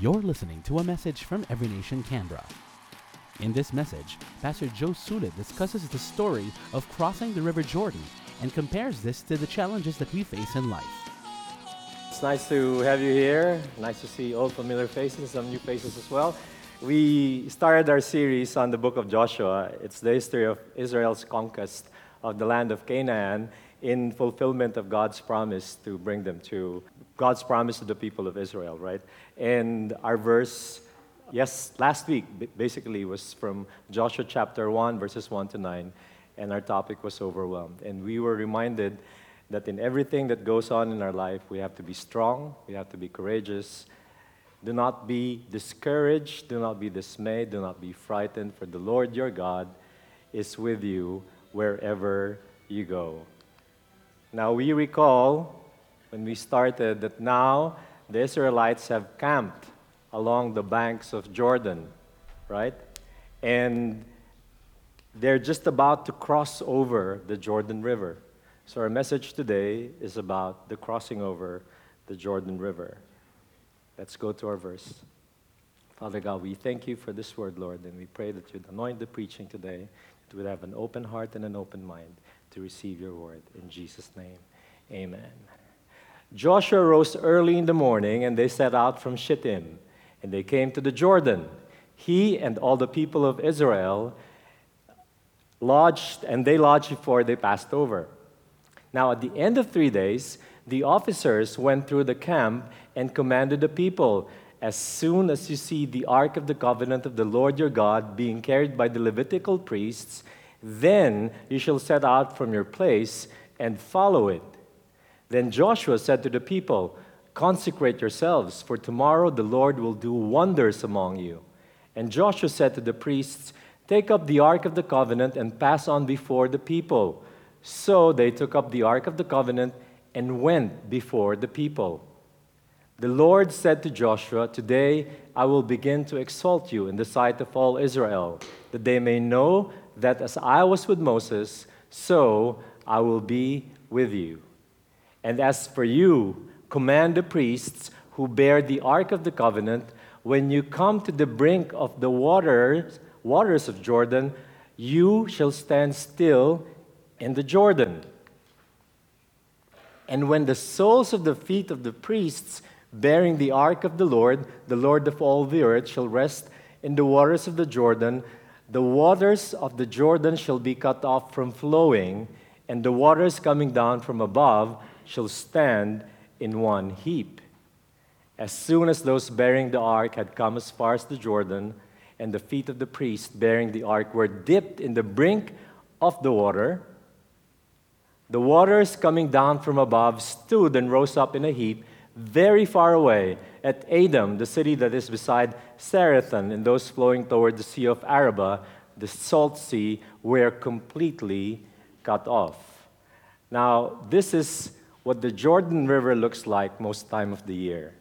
You're listening to a message from Every Nation Canberra. In this message, Pastor Joe Sulit discusses the story of crossing the River Jordan and compares this to the challenges that we face in life. It's nice to have you here. Nice to see old familiar faces, some new faces as well. We started our series on the book of Joshua. It's the history of Israel's conquest of the land of Canaan in fulfillment of God's promise to bring them to God's promise to the people of Israel, right? And our verse, yes, last week basically was from Joshua chapter 1, verses 1 to 9, and our topic was overwhelmed. And we were reminded that in everything that goes on in our life, we have to be strong, we have to be courageous. Do not be discouraged, do not be dismayed, do not be frightened, for the Lord your God is with you wherever you go. Now we recall when we started that now the Israelites have camped along the banks of Jordan, right? And they're just about to cross over the Jordan River. So, our message today is about the crossing over the Jordan River. Let's go to our verse. Father God, we thank you for this word, Lord, and we pray that you'd anoint the preaching today, that we'd have an open heart and an open mind to receive your word. In Jesus' name, amen. Joshua rose early in the morning, and they set out from Shittim, and they came to the Jordan. He and all the people of Israel lodged, and they lodged before they passed over. Now, at the end of three days, the officers went through the camp and commanded the people As soon as you see the ark of the covenant of the Lord your God being carried by the Levitical priests, then you shall set out from your place and follow it. Then Joshua said to the people, Consecrate yourselves, for tomorrow the Lord will do wonders among you. And Joshua said to the priests, Take up the ark of the covenant and pass on before the people. So they took up the ark of the covenant and went before the people. The Lord said to Joshua, Today I will begin to exalt you in the sight of all Israel, that they may know that as I was with Moses, so I will be with you. And as for you, command the priests who bear the ark of the covenant, when you come to the brink of the waters, waters of Jordan, you shall stand still in the Jordan. And when the soles of the feet of the priests bearing the ark of the Lord, the Lord of all the earth, shall rest in the waters of the Jordan, the waters of the Jordan shall be cut off from flowing, and the waters coming down from above shall stand in one heap. As soon as those bearing the ark had come as far as the Jordan, and the feet of the priest bearing the ark were dipped in the brink of the water, the waters coming down from above stood and rose up in a heap very far away at Adam, the city that is beside Zarethan, and those flowing toward the Sea of Arabah, the salt sea, were completely cut off. Now, this is what the Jordan River looks like most time of the year.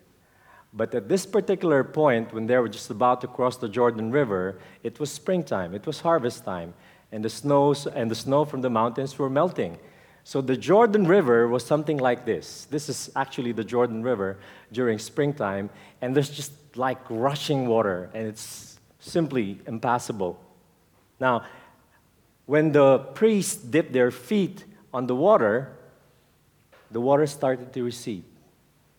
But at this particular point, when they were just about to cross the Jordan River, it was springtime, it was harvest time, and the snows and the snow from the mountains were melting. So the Jordan River was something like this. This is actually the Jordan River during springtime, and there's just like rushing water, and it's simply impassable. Now, when the priests dipped their feet on the water, the water started to recede.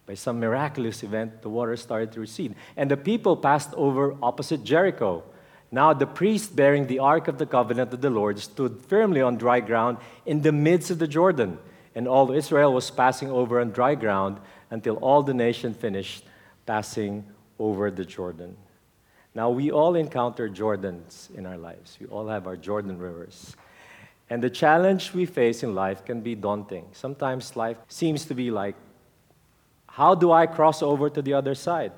By some miraculous event, the water started to recede. And the people passed over opposite Jericho. Now the priest bearing the ark of the covenant of the Lord stood firmly on dry ground in the midst of the Jordan. And all Israel was passing over on dry ground until all the nation finished passing over the Jordan. Now, we all encounter Jordans in our lives. We all have our Jordan rivers. And the challenge we face in life can be daunting. Sometimes life seems to be like, how do I cross over to the other side?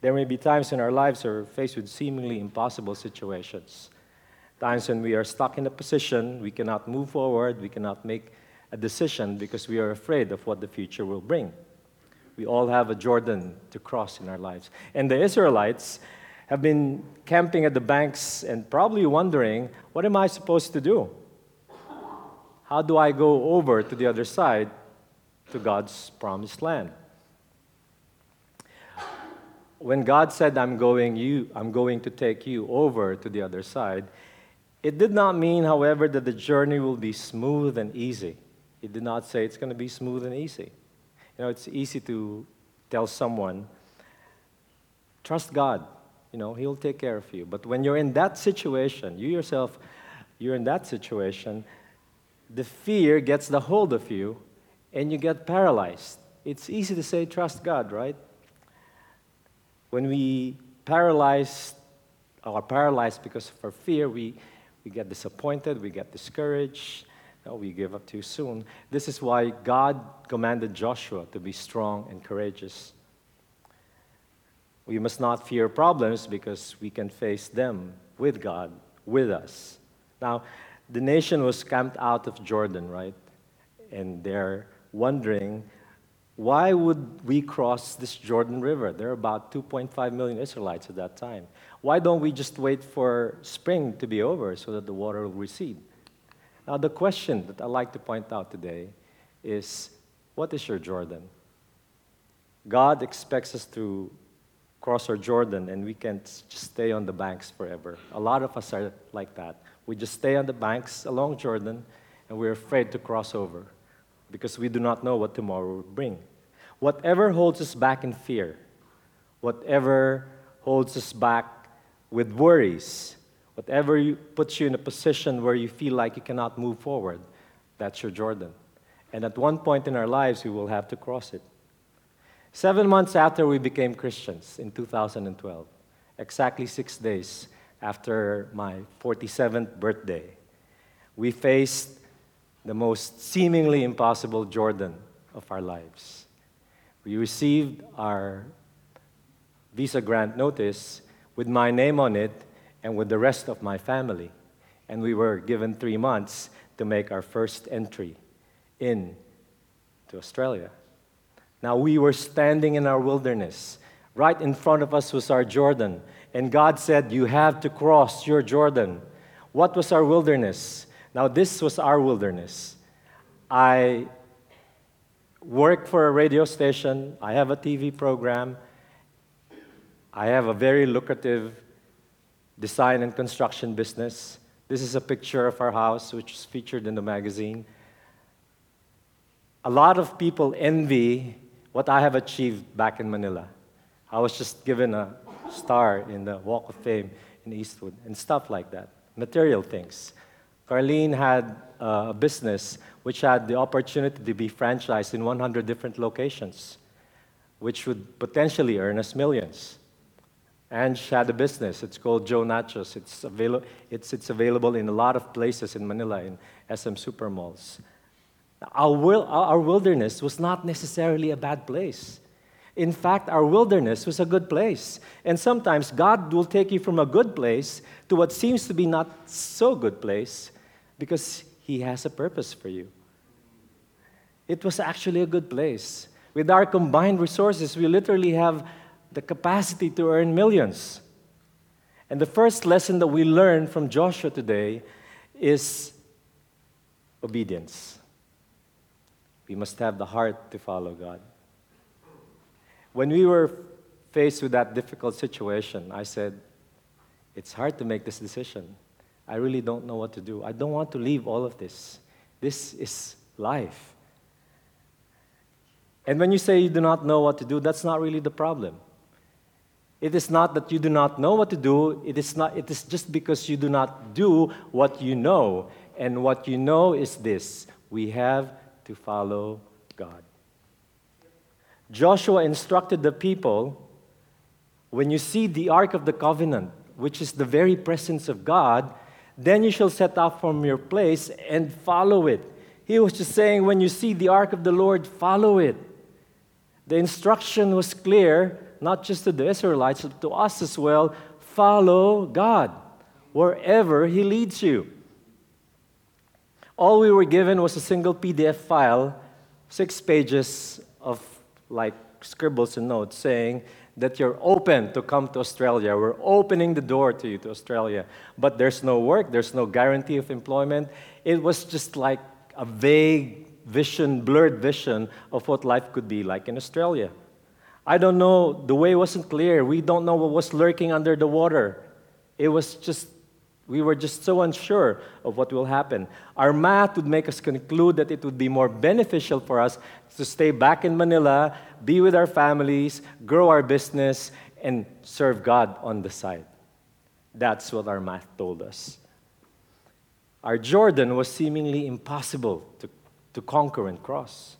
There may be times in our lives where we're faced with seemingly impossible situations. Times when we are stuck in a position, we cannot move forward, we cannot make a decision because we are afraid of what the future will bring. We all have a Jordan to cross in our lives. And the Israelites have been camping at the banks and probably wondering, what am I supposed to do? How do I go over to the other side to God's promised land? when God said, I'm going, you, I'm going to take you over to the other side, it did not mean, however, that the journey will be smooth and easy. It did not say it's going to be smooth and easy. You know, it's easy to tell someone, trust God. You know, He'll take care of you. But when you're in that situation, you yourself, you're in that situation, the fear gets the hold of you and you get paralyzed. It's easy to say, trust God, right? When we paralyze, are paralyzed because of our fear, we, we get disappointed, we get discouraged, no, we give up too soon. This is why God commanded Joshua to be strong and courageous. We must not fear problems because we can face them with God, with us. Now, the nation was camped out of Jordan, right? And they're wondering why would we cross this Jordan River? There are about 2.5 million Israelites at that time. Why don't we just wait for spring to be over so that the water will recede? Now, the question that I'd like to point out today is what is your Jordan? God expects us to cross our Jordan and we can't just stay on the banks forever. A lot of us are like that. We just stay on the banks along Jordan and we're afraid to cross over because we do not know what tomorrow will bring. Whatever holds us back in fear, whatever holds us back with worries, whatever puts you in a position where you feel like you cannot move forward, that's your Jordan. And at one point in our lives, we will have to cross it. Seven months after we became Christians in 2012, exactly six days after my 47th birthday, we faced the most seemingly impossible Jordan of our lives. We received our visa grant notice with my name on it and with the rest of my family. And we were given three months to make our first entry in to Australia. Now we were standing in our wilderness. Right in front of us was our Jordan. And God said, You have to cross your Jordan. What was our wilderness? Now, this was our wilderness. I work for a radio station, I have a TV program, I have a very lucrative design and construction business. This is a picture of our house, which is featured in the magazine. A lot of people envy what I have achieved back in Manila. I was just given a star in the Walk of Fame in Eastwood and stuff like that, material things. Carlene had uh, a business which had the opportunity to be franchised in 100 different locations, which would potentially earn us millions. And she had a business. It's called Joe Nachos. It's, avail- it's, it's available in a lot of places in Manila, in SM Supermalls. Our, wil- our wilderness was not necessarily a bad place. In fact, our wilderness was a good place. And sometimes God will take you from a good place to what seems to be not so good place because He has a purpose for you. It was actually a good place. With our combined resources, we literally have the capacity to earn millions. And the first lesson that we learn from Joshua today is obedience. We must have the heart to follow God. When we were faced with that difficult situation, I said, It's hard to make this decision. I really don't know what to do. I don't want to leave all of this. This is life. And when you say you do not know what to do, that's not really the problem. It is not that you do not know what to do, it is, not, it is just because you do not do what you know. And what you know is this we have to follow God. Joshua instructed the people when you see the Ark of the Covenant, which is the very presence of God, then you shall set off from your place and follow it. He was just saying, when you see the ark of the Lord, follow it. The instruction was clear, not just to the Israelites, but to us as well. Follow God wherever He leads you. All we were given was a single PDF file, six pages of like scribbles and notes saying, that you're open to come to Australia. We're opening the door to you to Australia. But there's no work, there's no guarantee of employment. It was just like a vague vision, blurred vision of what life could be like in Australia. I don't know, the way wasn't clear. We don't know what was lurking under the water. It was just, we were just so unsure of what will happen. Our math would make us conclude that it would be more beneficial for us to stay back in Manila, be with our families, grow our business, and serve God on the side. That's what our math told us. Our Jordan was seemingly impossible to, to conquer and cross.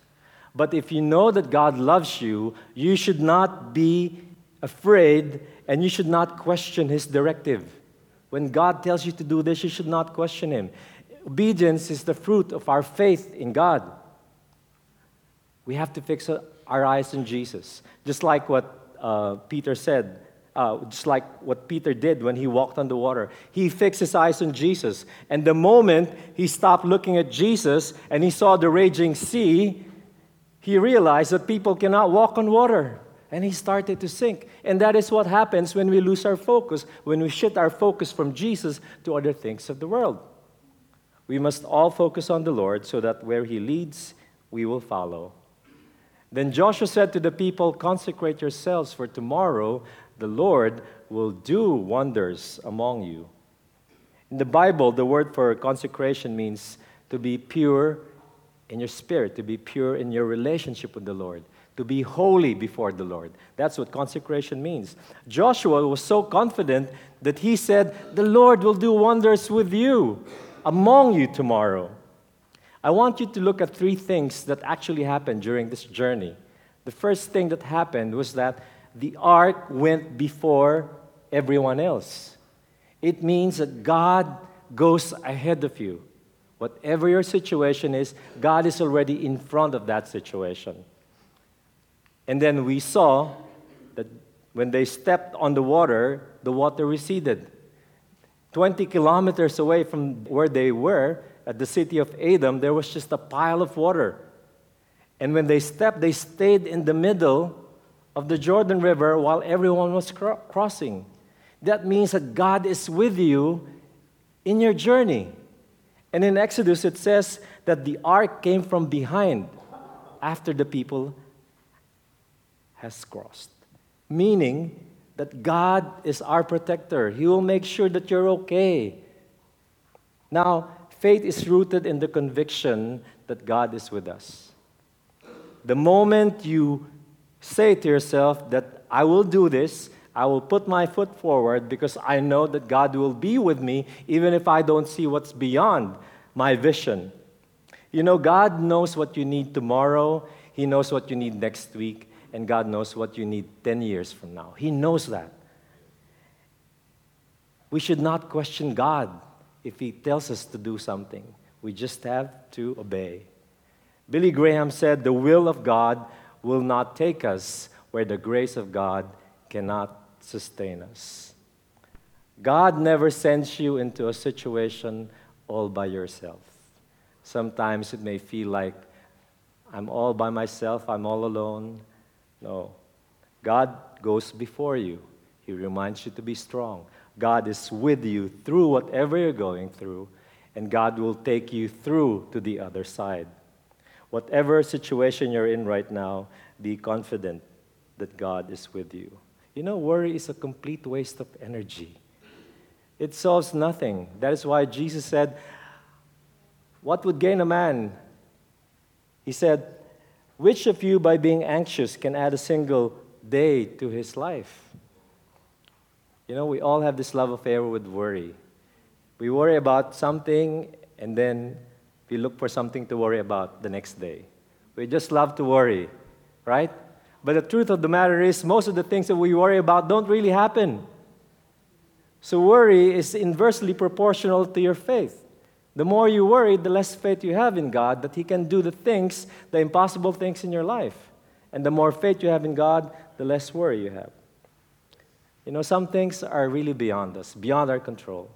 But if you know that God loves you, you should not be afraid and you should not question His directive. When God tells you to do this, you should not question Him. Obedience is the fruit of our faith in God. We have to fix our eyes on Jesus. Just like what uh, Peter said, uh, just like what Peter did when he walked on the water. He fixed his eyes on Jesus. And the moment he stopped looking at Jesus and he saw the raging sea, he realized that people cannot walk on water. And he started to sink. And that is what happens when we lose our focus, when we shift our focus from Jesus to other things of the world. We must all focus on the Lord so that where he leads, we will follow. Then Joshua said to the people, Consecrate yourselves, for tomorrow the Lord will do wonders among you. In the Bible, the word for consecration means to be pure in your spirit, to be pure in your relationship with the Lord, to be holy before the Lord. That's what consecration means. Joshua was so confident that he said, The Lord will do wonders with you, among you tomorrow. I want you to look at three things that actually happened during this journey. The first thing that happened was that the ark went before everyone else. It means that God goes ahead of you. Whatever your situation is, God is already in front of that situation. And then we saw that when they stepped on the water, the water receded. 20 kilometers away from where they were, at the city of Adam, there was just a pile of water. And when they stepped, they stayed in the middle of the Jordan River while everyone was cro- crossing. That means that God is with you in your journey. And in Exodus, it says that the ark came from behind after the people has crossed. Meaning that God is our protector. He will make sure that you're okay. Now, faith is rooted in the conviction that God is with us. The moment you say to yourself that I will do this, I will put my foot forward because I know that God will be with me even if I don't see what's beyond my vision. You know, God knows what you need tomorrow, He knows what you need next week, and God knows what you need 10 years from now. He knows that. We should not question God if He tells us to do something. We just have to obey. Billy Graham said, The will of God will not take us where the grace of God cannot sustain us. God never sends you into a situation all by yourself. Sometimes it may feel like I'm all by myself, I'm all alone. No. God goes before you, He reminds you to be strong. God is with you through whatever you're going through, and God will take you through to the other side. Whatever situation you're in right now, be confident that God is with you. You know, worry is a complete waste of energy. It solves nothing. That is why Jesus said, What would gain a man? He said, Which of you, by being anxious, can add a single day to his life? You know, we all have this love affair with worry. We worry about something and then we look for something to worry about the next day. We just love to worry, right? But the truth of the matter is, most of the things that we worry about don't really happen. So, worry is inversely proportional to your faith. The more you worry, the less faith you have in God that He can do the things, the impossible things in your life. And the more faith you have in God, the less worry you have. You know, some things are really beyond us, beyond our control.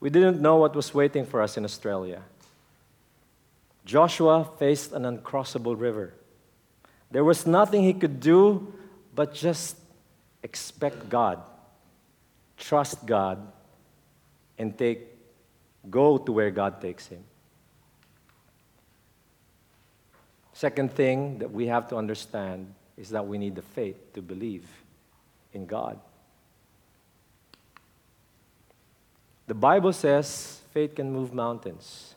We didn't know what was waiting for us in Australia. Joshua faced an uncrossable river. There was nothing he could do but just expect God, trust God, and take, go to where God takes him. Second thing that we have to understand is that we need the faith to believe in God. The Bible says faith can move mountains.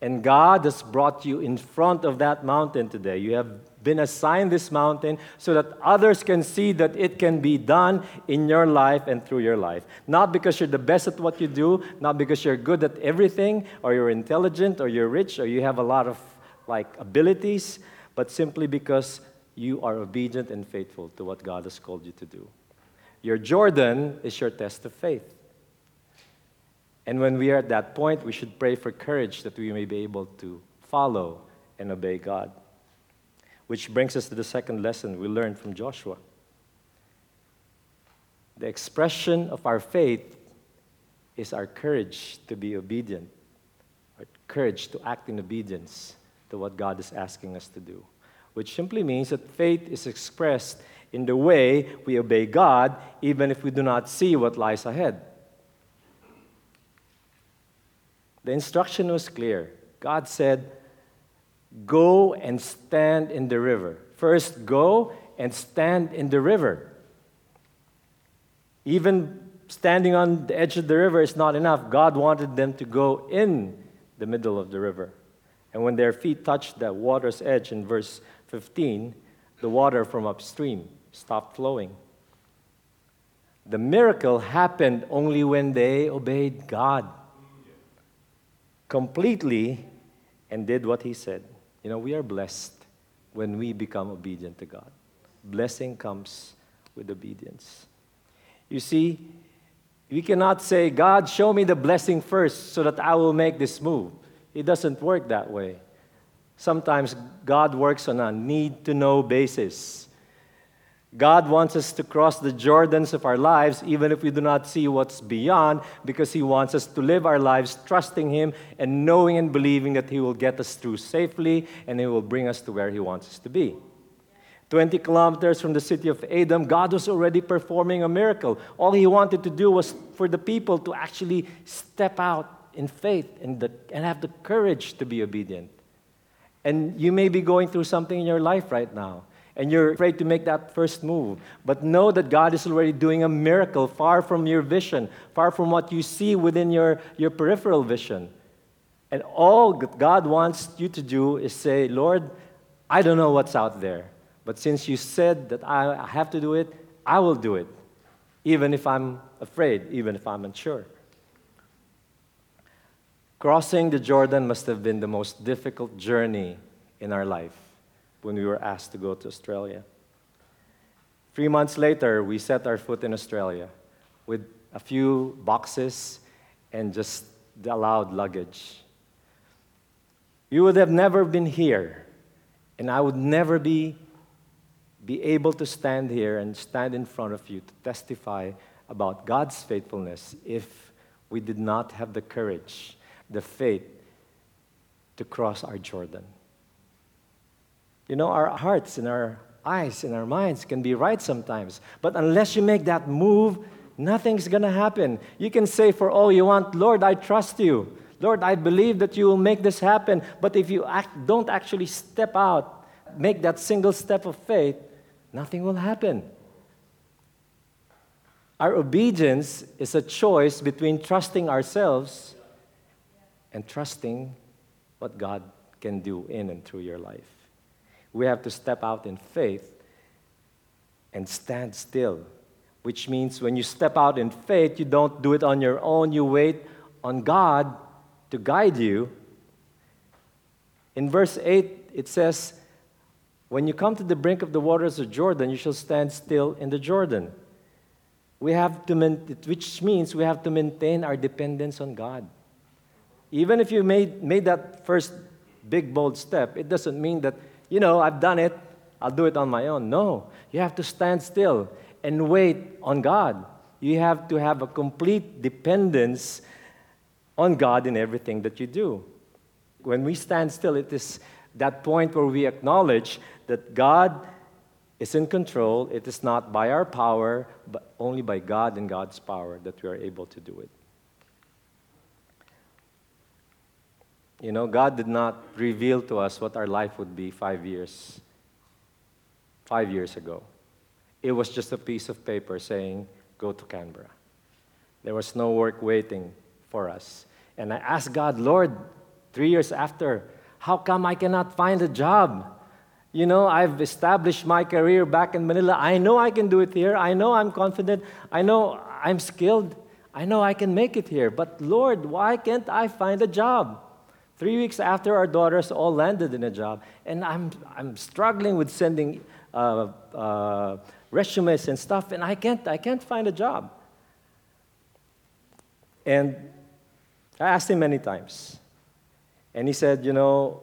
And God has brought you in front of that mountain today. You have been assigned this mountain so that others can see that it can be done in your life and through your life. Not because you're the best at what you do, not because you're good at everything, or you're intelligent, or you're rich, or you have a lot of like abilities, but simply because you are obedient and faithful to what God has called you to do. Your Jordan is your test of faith. And when we are at that point, we should pray for courage that we may be able to follow and obey God. Which brings us to the second lesson we learned from Joshua. The expression of our faith is our courage to be obedient, our courage to act in obedience to what God is asking us to do. Which simply means that faith is expressed in the way we obey God, even if we do not see what lies ahead. The instruction was clear. God said, Go and stand in the river. First, go and stand in the river. Even standing on the edge of the river is not enough. God wanted them to go in the middle of the river. And when their feet touched the water's edge in verse 15, the water from upstream stopped flowing. The miracle happened only when they obeyed God completely and did what he said. You know, we are blessed when we become obedient to God. Blessing comes with obedience. You see, we cannot say, God, show me the blessing first so that I will make this move. It doesn't work that way. Sometimes God works on a need to know basis. God wants us to cross the Jordans of our lives, even if we do not see what's beyond, because He wants us to live our lives trusting Him and knowing and believing that He will get us through safely and He will bring us to where He wants us to be. 20 kilometers from the city of Adam, God was already performing a miracle. All He wanted to do was for the people to actually step out in faith and, the, and have the courage to be obedient. And you may be going through something in your life right now and you're afraid to make that first move. But know that God is already doing a miracle far from your vision, far from what you see within your, your peripheral vision. And all God wants you to do is say, Lord, I don't know what's out there. But since you said that I have to do it, I will do it, even if I'm afraid, even if I'm unsure. Crossing the Jordan must have been the most difficult journey in our life when we were asked to go to Australia. Three months later, we set our foot in Australia with a few boxes and just the allowed luggage. You would have never been here, and I would never be, be able to stand here and stand in front of you to testify about God's faithfulness if we did not have the courage, the faith to cross our Jordan. You know, our hearts and our eyes and our minds can be right sometimes. But unless you make that move, nothing's going to happen. You can say for all you want, Lord, I trust you. Lord, I believe that you will make this happen. But if you act, don't actually step out, make that single step of faith, nothing will happen. Our obedience is a choice between trusting ourselves and trusting what God can do in and through your life we have to step out in faith and stand still, which means when you step out in faith, you don't do it on your own, you wait on God to guide you. In verse 8, it says, When you come to the brink of the waters of Jordan, you shall stand still in the Jordan. We have to, which means we have to maintain our dependence on God. Even if you made, made that first big, bold step, it doesn't mean that you know, I've done it, I'll do it on my own. No, you have to stand still and wait on God. You have to have a complete dependence on God in everything that you do. When we stand still, it is that point where we acknowledge that God is in control. It is not by our power, but only by God and God's power that we are able to do it. You know, God did not reveal to us what our life would be five years five years ago. It was just a piece of paper saying, Go to Canberra. There was no work waiting for us. And I asked God, Lord, three years after, how come I cannot find a job? You know, I've established my career back in Manila. I know I can do it here. I know I'm confident. I know I'm skilled. I know I can make it here. But Lord, why can't I find a job? Three weeks after, our daughters all landed in a job. And I'm, I'm struggling with sending uh, uh, resumes and stuff, and I can't, I can't find a job. And I asked him many times. And he said, you know,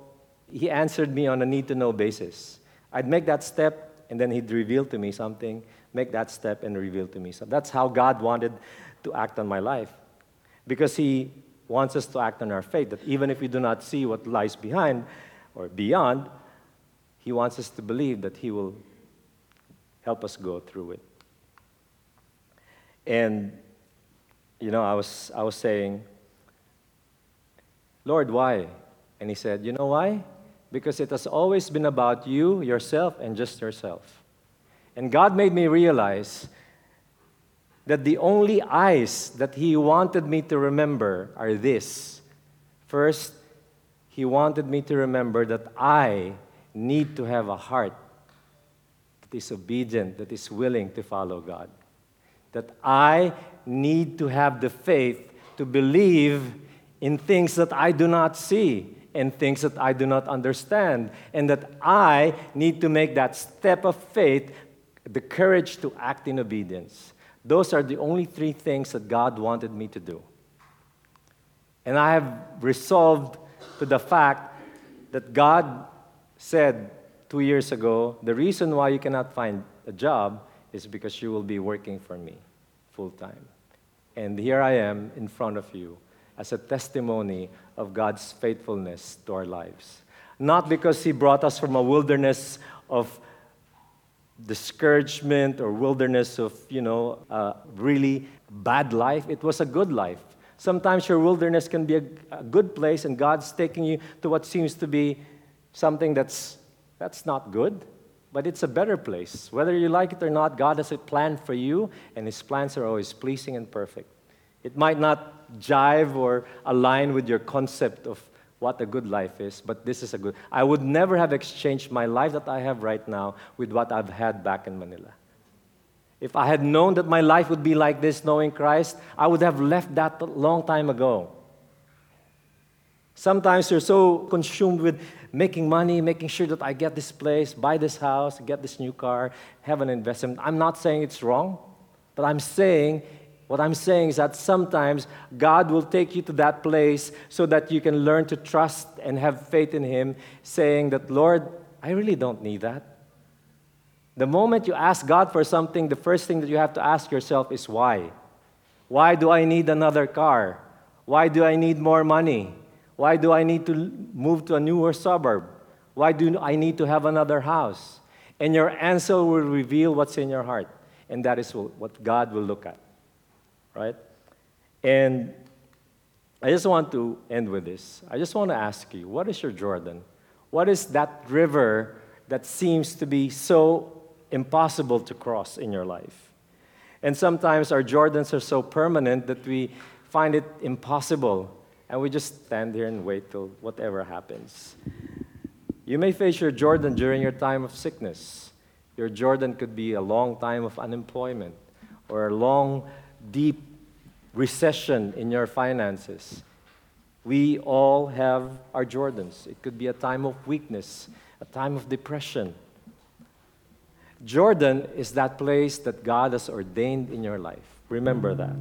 he answered me on a need to know basis. I'd make that step, and then he'd reveal to me something, make that step, and reveal to me. So that's how God wanted to act on my life. Because he wants us to act on our faith, that even if we do not see what lies behind or beyond, he wants us to believe that he will help us go through it. And, you know, I was, I was saying, Lord, why? And he said, You know why? Because it has always been about you, yourself, and just yourself. And God made me realize that the only eyes that He wanted me to remember are this. First, He wanted me to remember that I need to have a heart that is obedient, that is willing to follow God. That I need to have the faith to believe in things that I do not see and things that I do not understand, and that I need to make that step of faith, the courage to act in obedience. Those are the only three things that God wanted me to do. And I have resolved to the fact that God said two years ago the reason why you cannot find a job is because you will be working for me full time. And here I am in front of you as a testimony of God's faithfulness to our lives. Not because He brought us from a wilderness of discouragement or wilderness of, you know, a really bad life. It was a good life. Sometimes your wilderness can be a, a, good place, and God's taking you to what seems to be something that's, that's not good, but it's a better place. Whether you like it or not, God has a plan for you, and His plans are always pleasing and perfect. It might not jive or align with your concept of what a good life is, but this is a good. I would never have exchanged my life that I have right now with what I've had back in Manila. If I had known that my life would be like this, knowing Christ, I would have left that long time ago. Sometimes you're so consumed with making money, making sure that I get this place, buy this house, get this new car, have an investment. I'm not saying it's wrong, but I'm saying what I'm saying is that sometimes God will take you to that place so that you can learn to trust and have faith in Him, saying that, Lord, I really don't need that. The moment you ask God for something, the first thing that you have to ask yourself is why? Why do I need another car? Why do I need more money? Why do I need to move to a newer suburb? Why do I need to have another house? And your answer will reveal what's in your heart. And that is what God will look at right? And I just want to end with this. I just want to ask you what is your Jordan? What is that river that seems to be so impossible to cross in your life? And sometimes our Jordans are so permanent that we find it impossible and we just stand here and wait till whatever happens. You may face your Jordan during your time of sickness. Your Jordan could be a long time of unemployment or a long deep recession in your finances. We all have our Jordans. It could be a time of weakness, a time of depression. Jordan is that place that God has ordained in your life. Remember that.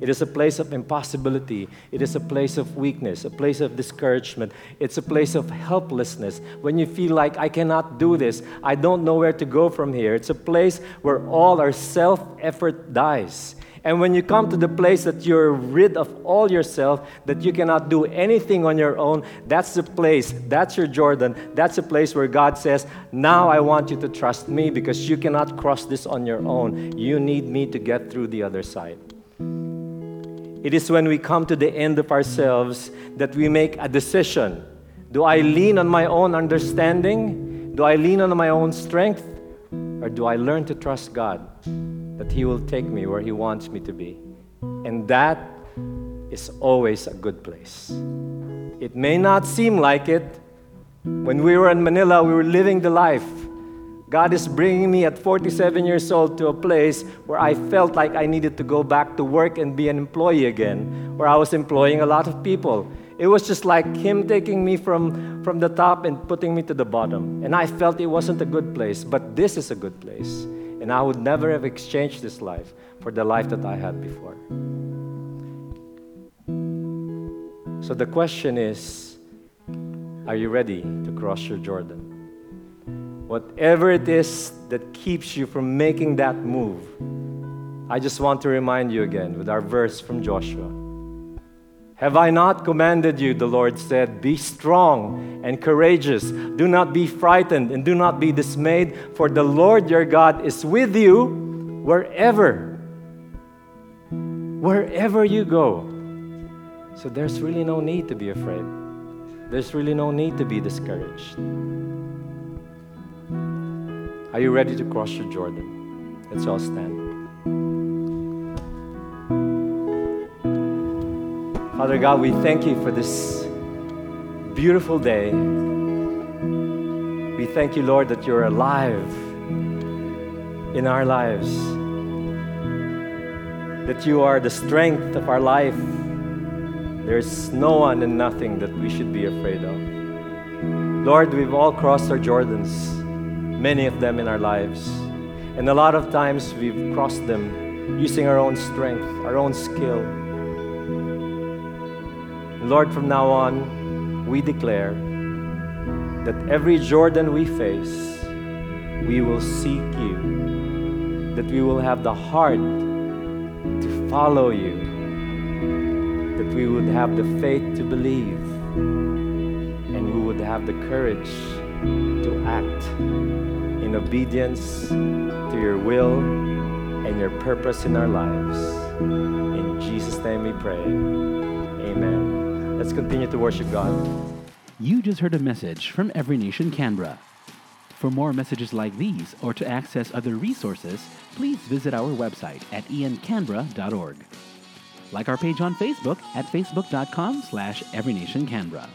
It is a place of impossibility. It is a place of weakness, a place of discouragement. It's a place of helplessness. When you feel like, I cannot do this, I don't know where to go from here. It's a place where all our self effort dies. And when you come to the place that you're rid of all yourself, that you cannot do anything on your own, that's the place, that's your Jordan, that's the place where God says, Now I want you to trust me because you cannot cross this on your own. You need me to get through the other side. It is when we come to the end of ourselves that we make a decision. Do I lean on my own understanding? Do I lean on my own strength? Or do I learn to trust God that He will take me where He wants me to be? And that is always a good place. It may not seem like it. When we were in Manila, we were living the life. God is bringing me at 47 years old to a place where I felt like I needed to go back to work and be an employee again, where I was employing a lot of people. It was just like Him taking me from, from the top and putting me to the bottom. And I felt it wasn't a good place, but this is a good place. And I would never have exchanged this life for the life that I had before. So the question is are you ready to cross your Jordan? Whatever it is that keeps you from making that move, I just want to remind you again with our verse from Joshua. Have I not commanded you, the Lord said, be strong and courageous. Do not be frightened and do not be dismayed, for the Lord your God is with you wherever, wherever you go. So there's really no need to be afraid. There's really no need to be discouraged. Are you ready to cross your Jordan? Let's all stand. Father God, we thank you for this beautiful day. We thank you, Lord, that you're alive in our lives, that you are the strength of our life. There's no one and nothing that we should be afraid of. Lord, we've all crossed our Jordans many of them in our lives. And a lot of times we've crossed them using our own strength, our own skill. Lord, from now on, we declare that every Jordan we face, we will seek you, that we will have the heart to follow you, that we would have the faith to believe, and we would have the courage to act in obedience to your will and your purpose in our lives. In Jesus' name we pray. Amen. Let's continue to worship God. You just heard a message from Every Nation Canberra. For more messages like these or to access other resources, please visit our website at encanberra.org. Like our page on Facebook at facebook.com slash everynationcanberra.